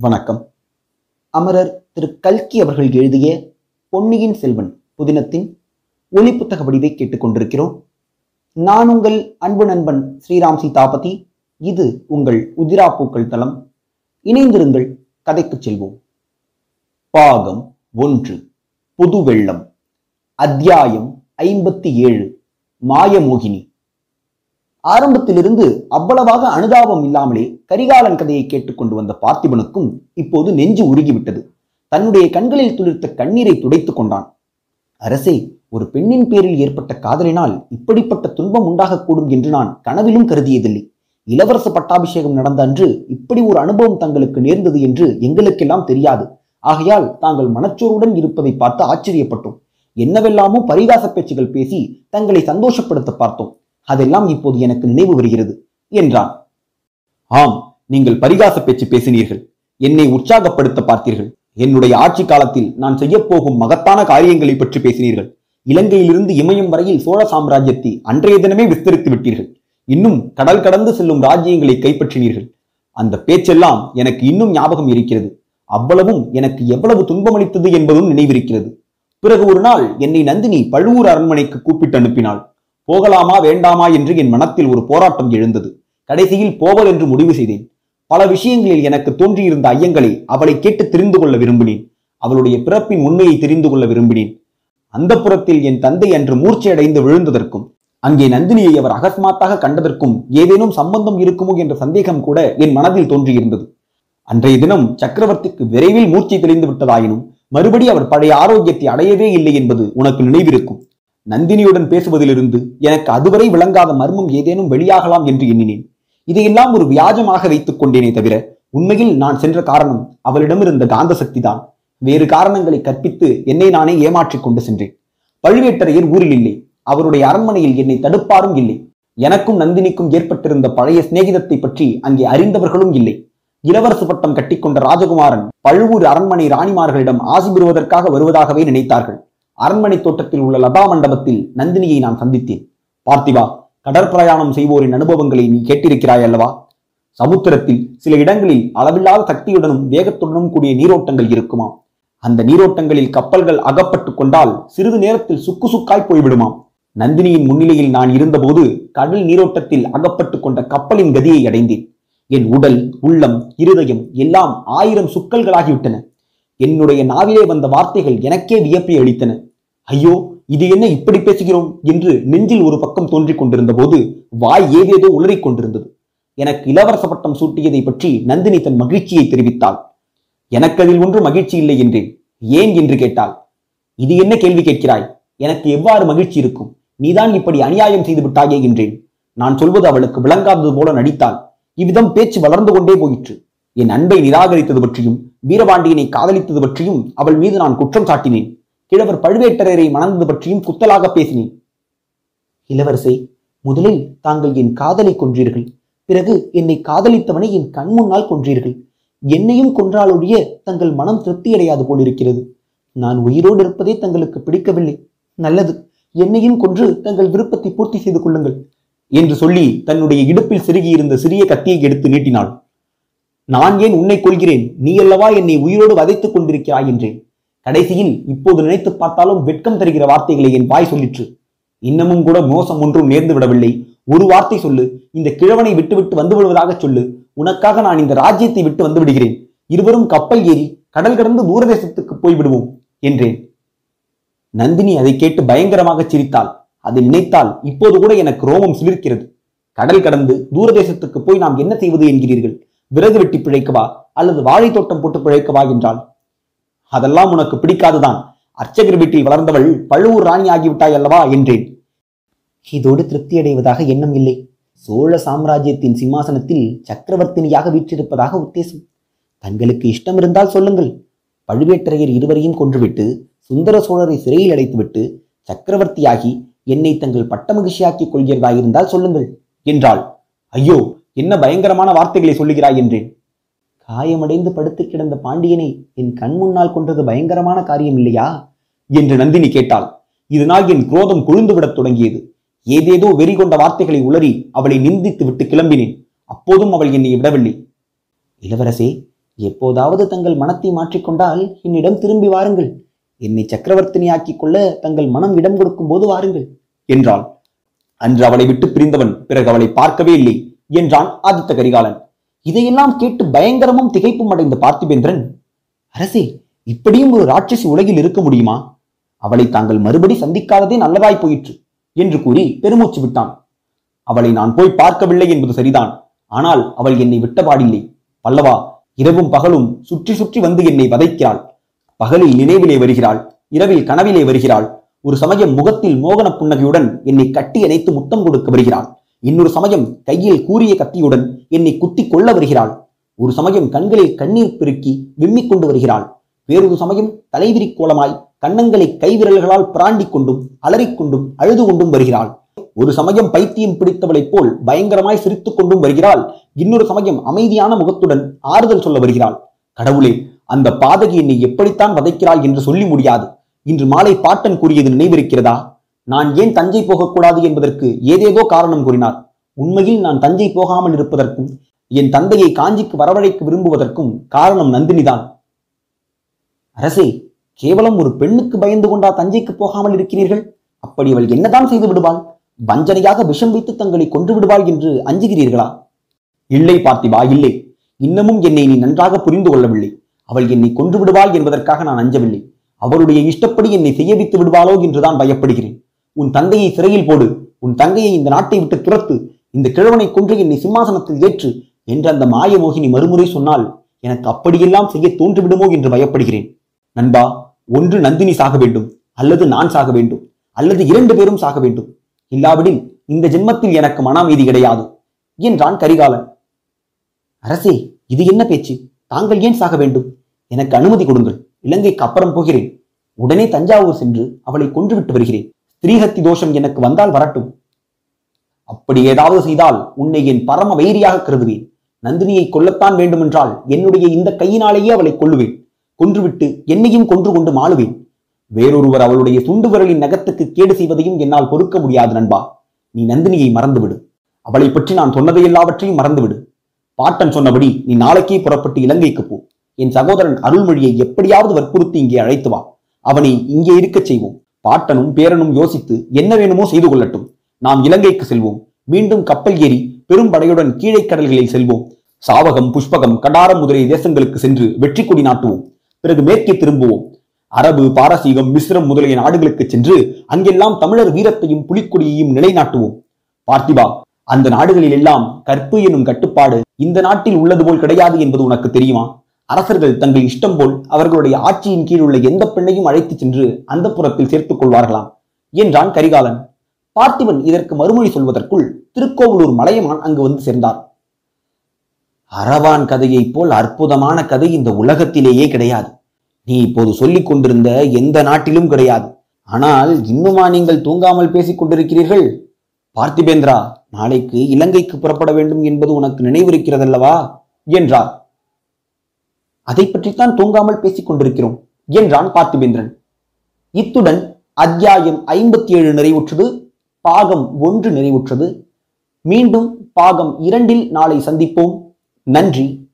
வணக்கம். அமரர் திரு. கல்கி அவர்கள் எழுதிய பொன்னியின் செல்வன் புதினத்தின் ஒலி புத்தக வடிவை கேட்டுக்கொண்டிருக்கிறோம். நான் உங்கள் அன்பு நண்பன் ஸ்ரீராம் சீதாபதி. இது உங்கள் உதிரா பூக்கள் தளம். இணைந்திருங்கள் கதைக்குச் செல்வோம். பாகம் ஒன்று புது வெள்ளம் அத்தியாயம் ஐம்பத்தி ஏழு மாயமோகினி. ஆரம்பத்திலிருந்து அவ்வளவாக அனுதாபம் இல்லாமலே கரிகாலன் கதையை கேட்டுக்கொண்டு வந்த பார்த்திபனுக்கும் இப்போது நெஞ்சு உருகிவிட்டது. தன்னுடைய கண்களில் துளிர்த்த கண்ணீரை துடைத்துக் கொண்டான். அரசே ஒரு பெண்ணின் பேரில் ஏற்பட்ட காதலினால் இப்படிப்பட்ட துன்பம் உண்டாகக்கூடும் என்று நான் கனவிலும் கருதியதில்லை. இளவரச பட்டாபிஷேகம் நடந்த அன்று இப்படி ஒரு அனுபவம் தங்களுக்கு நேர்ந்தது என்று எங்களுக்கெல்லாம் தெரியாது. ஆகையால் தாங்கள் மனச்சோருடன் இருப்பதை பார்த்து ஆச்சரியப்பட்டோம். என்னவெல்லாமோ பரிகாச பேச்சுகள் பேசி தங்களை சந்தோஷப்படுத்த பார்த்தோம். அதெல்லாம் இப்போது எனக்கு நினைவு வருகிறது என்றான். ஆம் நீங்கள் பரிகாச பேச்சு பேசினீர்கள் என்னை உற்சாகப்படுத்த பார்த்தீர்கள். என்னுடைய ஆட்சி காலத்தில் நான் செய்யப்போகும் மகத்தான காரியங்களை பற்றி பேசினீர்கள். இலங்கையிலிருந்து இமயம் வரையில் சோழ சாம்ராஜ்யத்தை அன்றைய தினமே விஸ்தரித்து விட்டீர்கள். இன்னும் கடல் கடந்து செல்லும் ராஜ்யங்களை கைப்பற்றினீர்கள். அந்த பேச்செல்லாம் எனக்கு இன்னும் ஞாபகம் இருக்கிறது. அவ்வளவும் எனக்கு எவ்வளவு துன்பமளித்தது என்பதும் நினைவிருக்கிறது. பிறகு ஒரு நாள் என்னை நந்தினி பழுவூர் அரண்மனைக்கு கூப்பிட்டு அனுப்பினாள். போகலாமா வேண்டாமா என்று என் மனத்தில் ஒரு போராட்டம் எழுந்தது. கடைசியில் போவதென்று முடிவு செய்தேன். பல விஷயங்களில் எனக்கு தோன்றியிருந்த ஐயங்களை அவளை கேட்டு தெரிந்து கொள்ள விரும்பினேன். அவளுடைய பிறப்பின் உண்மையை தெரிந்து கொள்ள விரும்பினேன். அந்த புறத்தில் என் தந்தை அன்று மூர்ச்சையடைந்து விழுந்ததற்கும் அங்கே நந்தினியை அவர் அகஸ்மாத்தாக கண்டதற்கும் ஏதேனும் சம்பந்தம் இருக்குமோ என்ற சந்தேகம் கூட என் மனதில் தோன்றியிருந்தது. அன்றைய தினம் சக்கரவர்த்திக்கு விரைவில் மூர்ச்சை தெளிந்து விட்டதாயினும் மறுபடி அவர் பழைய ஆரோக்கியத்தை அடையவே இல்லை என்பது உனக்கு நினைவிருக்கும். நந்தினியுடன் பேசுவதிலிருந்து எனக்கு அதுவரை விளங்காத மர்மம் ஏதேனும் வெளியாகலாம் என்று எண்ணினேன். இதையெல்லாம் ஒரு வியாஜமாக வைத்துக் கொண்டேனே தவிர உண்மையில் நான் சென்ற காரணம் அவளிடம் இருந்த காந்த சக்திதான் வேறு காரணங்களை கற்பித்து என்னை நானே ஏமாற்றிக் கொண்டு சென்றேன். பழுவேட்டரையர் ஊரில் இல்லை. அவருடைய அரண்மனையில் என்னை தடுப்பாரும் இல்லை. எனக்கும் நந்தினிக்கும் ஏற்பட்டிருந்த பழைய சிநேகிதத்தை பற்றி அங்கே அறிந்தவர்களும் இல்லை. இளவரசு பட்டம் கட்டிக்கொண்ட ராஜகுமாரன் பழுவூர் அரண்மனை ராணிமார்களிடம் ஆசி பெறுவதற்காக வருவதாகவே நினைத்தார்கள். அரண்மனை தோட்டத்தில் உள்ள லதா மண்டபத்தில் நந்தினியை நான் சந்தித்தேன். பார்த்திவா கடற்பிரயாணம் செய்வோரின் அனுபவங்களை நீ கேட்டிருக்கிறாய் அல்லவா? சமுத்திரத்தில் சில இடங்களில் அளவில்லாத சக்தியுடனும் வேகத்துடனும் கூடிய நீரோட்டங்கள் இருக்குமாம் அந்த நீரோட்டங்களில் கப்பல்கள் அகப்பட்டு கொண்டால் சிறிது நேரத்தில் சுக்கு சுக்காய் போய்விடுமாம். நந்தினியின் முன்னிலையில் நான் இருந்தபோது கடல் நீரோட்டத்தில் அகப்பட்டு கொண்ட கப்பலின் கதியை அடைந்தேன். என் உடல் உள்ளம் இருதயம் எல்லாம் ஆயிரம் சுக்கல்களாகிவிட்டன. என்னுடைய நாவிலே வந்த வார்த்தைகள் எனக்கே வியப்பை அளித்தன. ஐயோ இது என்ன இப்படி பேசுகிறோம் என்று நெஞ்சில் ஒரு பக்கம் தோன்றிக் கொண்டிருந்த போது வாய் ஏதேதோ உளறிக் கொண்டிருந்தது. எனக்கு இளவரச பட்டம் சூட்டியதை பற்றி நந்தினி தன் மகிழ்ச்சியை தெரிவித்தாள். எனக்கு அதில் ஒன்று மகிழ்ச்சி இல்லை என்றேன். ஏன் என்று கேட்டாள். இது என்ன கேள்வி கேட்கிறாய்? எனக்கு எவ்வாறு மகிழ்ச்சி இருக்கும்? நீதான் இப்படி அநியாயம் செய்து விட்டாயே என்றேன். நான் சொல்வது அவளுக்கு விளங்காதது போல நடித்தாள். இவ்விதம் பேச்சு வளர்ந்து கொண்டே போயிற்று. என் அன்பை நிராகரித்தது பற்றியும் வீரபாண்டியனை காதலித்தது பற்றியும் அவள் மீது நான் குற்றம் சாட்டினேன். கிழவர் பழுவேட்டரையரை மணந்தது பற்றியும் குத்தலாக பேசினேன். இளவரசே முதலில் தாங்கள் என் காதலை கொன்றீர்கள். பிறகு என்னை காதலித்தவனை என் கண் முன்னால் கொன்றீர்கள். என்னையும் கொன்றாலொழிய தங்கள் மனம் திருப்தியடையாது போலிருக்கிறது. நான் உயிரோடு இருப்பதே தங்களுக்கு பிடிக்கவில்லை. நல்லது என்னையும் கொன்று தங்கள் விருப்பத்தை பூர்த்தி செய்து கொள்ளுங்கள் என்று சொல்லி தன்னுடைய இடுப்பில் சிறுகியிருந்த சிறிய கத்தியை எடுத்து நீட்டினாள். நான் ஏன் உன்னை கொள்கிறேன் நீ அல்லவா என்னை உயிரோடு வதைத்துக் கொண்டிருக்கிறாய் என்றேன். கடைசியில் இப்போது நினைத்து பார்த்தாலும் வெட்கம் தருகிற வார்த்தைகளை என் வாய் சொல்லிற்று. இன்னமும் கூட மோசம் ஒன்றும் நேர்ந்து விடவில்லை. ஒரு வார்த்தை சொல்லு இந்த கிழவனை விட்டுவிட்டு வந்து விடுவதாக சொல்லு. உனக்காக நான் இந்த ராஜ்யத்தை விட்டு வந்து விடுகிறேன். இருவரும் கப்பல் ஏறி கடல் கடந்து தூரதேசத்துக்கு போய் விடுவோம் என்றேன். நந்தினி அதை கேட்டு பயங்கரமாக சிரித்தாள். அதை நினைத்தால் இப்போது கூட எனக்கு ரோமம் சிலிர்க்கிறது. கடல் கடந்து தூரதேசத்துக்கு போய் நாம் என்ன செய்வது என்கிறீர்கள்? விறகு வெட்டி பிழைக்கவா? அல்லது வாழை தோட்டம் போட்டு பிழைக்கவா? என்றாள். அதெல்லாம் உனக்கு பிடிக்காதுதான். அர்ச்சகர் வீட்டில் வளர்ந்தவள் பழுவூர் ராணி ஆகிவிட்டாய் அல்லவா என்றேன். இதோடு திருப்தி அடைவதாக எண்ணம் இல்லை. சோழ சாம்ராஜ்யத்தின் சிம்மாசனத்தில் சக்கரவர்த்தினியாக வீற்றிருப்பதாக உத்தேசம். தங்களுக்கு இஷ்டம் இருந்தால் சொல்லுங்கள். பழுவேட்டரையர் இருவரையும் கொன்றுவிட்டு சுந்தர சோழரை சிறையில் அடைத்துவிட்டு சக்கரவர்த்தியாகி என்னை தங்கள் பட்ட மகிழ்ச்சியாக்கிக் கொள்கிறதாயிருந்தால் சொல்லுங்கள் என்றாள். ஐயோ என்ன பயங்கரமான வார்த்தைகளை சொல்லுகிறாய் என்றேன். காயமடைந்து படுத்து கிடந்த பாண்டியனை என் கண் முன்னால் கொன்றது பயங்கரமான காரியம் இல்லையா? என்று நந்தினி கேட்டாள். இதனால் என் குரோதம் கொழுந்துவிடத் தொடங்கியது. ஏதேதோ வெறி கொண்ட வார்த்தைகளை உளறி அவளை நிந்தித்து விட்டு கிளம்பினேன். அப்போதும் அவள் என்னை விடவில்லை. இளவரசே எப்போதாவது தங்கள் மனத்தை மாற்றிக்கொண்டால் என்னிடம் திரும்பி வாருங்கள். என்னை சக்கரவர்த்தினியாக்கிக் கொள்ள தங்கள் மனம் இடம் கொடுக்கும் போது வாருங்கள் என்றாள். அன்று அவளை விட்டு பிரிந்தவன் பிறகு அவளை பார்க்கவே இல்லை என்றான் ஆதித்த கரிகாலன். இதையெல்லாம் கேட்டு பயங்கரமும் திகைப்பும் அடைந்த பார்த்திபேந்திரன் அரசே இப்படியும் ஒரு ராட்சசி உலகில் இருக்க முடியுமா? அவளை தாங்கள் மறுபடி சந்திக்காததே நல்லதாய் போயிற்று என்று கூறி பெருமூச்சு விட்டான். அவளை நான் போய் பார்க்கவில்லை என்பது சரிதான் ஆனால் அவள் என்னை விட்டபாடில்லை பல்லவா இரவும் பகலும் சுற்றி சுற்றி வந்து என்னை வதைக்கிறாள். பகலில் நினைவிலே வருகிறாள் இரவில் கனவிலே வருகிறாள். ஒரு சமயம் முகத்தில் மோகன புன்னகையுடன் என்னை கட்டி அணைத்து முத்தம் கொடுக்க வருகிறாள். இன்னொரு சமயம் கையில் கூறிய கத்தியுடன் என்னை குத்தி கொள்ள வருகிறாள். ஒரு சமயம் கண்களில் கண்ணீர் பெருக்கி விம்மிக் கொண்டு வருகிறாள். வேறொரு சமயம் தலைவிரி கோலமாய் கன்னங்களை கைவிரல்களால் பிராண்டிக் கொண்டும் அலறிக்கொண்டும் அழுது கொண்டும் வருகிறாள். ஒரு சமயம் பைத்தியம் பிடித்தவளைப் போல் பயங்கரமாய் சிரித்துக் கொண்டும் வருகிறாள். இன்னொரு சமயம் அமைதியான முகத்துடன் ஆறுதல் சொல்ல வருகிறாள். கடவுளே அந்த பாதகி என்னை எப்படித்தான் வதைக்கிறாள் என்று சொல்லி முடியாது. இன்று மாலை பாட்டன் கூறியது நினைவிருக்கிறதா? நான் ஏன் தஞ்சை போகக்கூடாது என்பதற்கு ஏதேதோ காரணம் கூறினார். உண்மையில் நான் தஞ்சை போகாமல் இருப்பதற்கும் என் தந்தையை காஞ்சிக்கு வரவழைக்க விரும்புவதற்கும் காரணம் நந்தினிதான். அரசே கேவலம் ஒரு பெண்ணுக்கு பயந்து கொண்டா தஞ்சைக்கு போகாமல் இருக்கிறீர்கள்? அப்படி அவள் என்னதான் செய்து விடுவாள்? வஞ்சனையாக விஷம் வைத்து தங்களை கொன்று விடுவாள் என்று அஞ்சுகிறீர்களா? இல்லை பார்த்திபா இல்லை. இன்னமும் என்னை நீ நன்றாக புரிந்து கொள்ளவில்லை. அவள் என்னை கொன்று விடுவாள் என்பதற்காக நான் அஞ்சவில்லை. அவருடைய இஷ்டப்படி என்னை செய்ய வைத்து விடுவாளோ என்றுதான் பயப்படுகிறேன். உன் தந்தையை சிறையில் போடு. உன் தங்கையை இந்த நாட்டை விட்டு துரத்து. இந்த கிழவனை கொன்று என்னை சிம்மாசனத்தில் ஏற்று என்று அந்த மாயமோகினி மறுமுறை சொன்னால் எனக்கு அப்படியெல்லாம் செய்ய தோன்றிவிடுமோ என்று பயப்படுகிறேன். நண்பா ஒன்று நந்தினி சாக வேண்டும் அல்லது நான் சாக வேண்டும் அல்லது இரண்டு பேரும் சாக வேண்டும். இல்லாவிடில் இந்த ஜென்மத்தில் எனக்கு மனாமீதி கிடையாது என்றான் கரிகாலன். அரசே இது என்ன பேச்சு? தாங்கள் ஏன் சாக வேண்டும்? எனக்கு அனுமதி கொடுங்கள் இலங்கைக்கு அப்புறம் போகிறேன். உடனே தஞ்சாவூர் சென்று அவளை கொன்றுவிட்டு வருகிறேன். ஸ்ரீஹத்தி தோஷம் எனக்கு வந்தால் வரட்டும். அப்படி ஏதாவது செய்தால் உன்னை என் பரம வைரியாக கருதுவேன். நந்தினியை கொல்லத்தான் வேண்டுமென்றால் என்னுடைய இந்த கையினாலேயே அவளை கொல்லுவேன். கொன்றுவிட்டு என்னையும் கொன்று கொண்டு மாளுவேன். வேறொருவர் அவளுடைய சுண்டு விரலின் நகத்துக்கு கேடு செய்வதையும் என்னால் பொறுக்க முடியாது நண்பா. நீ நந்தினியை மறந்துவிடு. அவளை பற்றி நான் சொன்னதை எல்லாவற்றையும் மறந்துவிடு. பாட்டன் சொன்னபடி நீ நாளைக்கே புறப்பட்டு இலங்கைக்கு போ. என் சகோதரன் அருள்மொழியை எப்படியாவது வற்புறுத்தி இங்கே அழைத்து வா. அவனை இங்கே இருக்கச் செய்வோம். பாட்டனும் பேரனும் யோசித்து என்ன வேணுமோ செய்து கொள்ளட்டும். நாம் இலங்கைக்கு செல்வோம். மீண்டும் கப்பல் ஏறி பெரும்படையுடன் கீழே கடல்களில் செல்வோம். சாவகம் புஷ்பகம் கடாரம் முதலிய தேசங்களுக்கு சென்று வெற்றி கொடி நாட்டுவோம். பிறகு மேற்கே திரும்புவோம். அரபு பாரசீகம் மிஸ்ரம் முதலிய நாடுகளுக்கு சென்று அங்கெல்லாம் தமிழர் வீரத்தையும் புலிக்கொடியையும் நிலைநாட்டுவோம். பார்த்திபா அந்த நாடுகளில் எல்லாம் கற்பு எனும் கட்டுப்பாடு இந்த நாட்டில் உள்ளது போல் கிடையாது என்பது உனக்கு தெரியுமா? அரசர்கள் தங்கள் இஷ்டம் போல் அவர்களுடைய ஆட்சியின் கீழ் உள்ள எந்த பெண்ணையும் அழைத்துச் சென்று அந்த புறத்தில் சேர்த்துக் கொள்வார்களாம். என்றான் கரிகாலன். பார்த்திபன் இதற்கு மறுமொழி சொல்வதற்குள் திருக்கோவலூர் மலையமான் அங்கு வந்து சேர்ந்தார். அரவான் கதையைப் போல் அற்புதமான கதை இந்த உலகத்திலேயே கிடையாது. நீ இப்போது சொல்லிக் கொண்டிருந்த எந்த நாட்டிலும் கிடையாது. ஆனால் இன்னுமா நீங்கள் தூங்காமல் பேசிக் கொண்டிருக்கிறீர்கள்? பார்த்திபேந்திரா நாளைக்கு இலங்கைக்கு புறப்பட வேண்டும் என்பது உனக்கு நினைவிருக்கிறதல்லவா? என்றார். அதை பற்றித்தான் தூங்காமல் பேசிக் கொண்டிருக்கிறோம் என்றான் பார்த்திபேந்திரன். இத்துடன் அத்தியாயம் ஐம்பத்தி ஏழு நிறைவுற்றது பாகம் ஒன்று நிறைவுற்றது. மீண்டும் பாகம் இரண்டில் நாளை சந்திப்போம். நன்றி.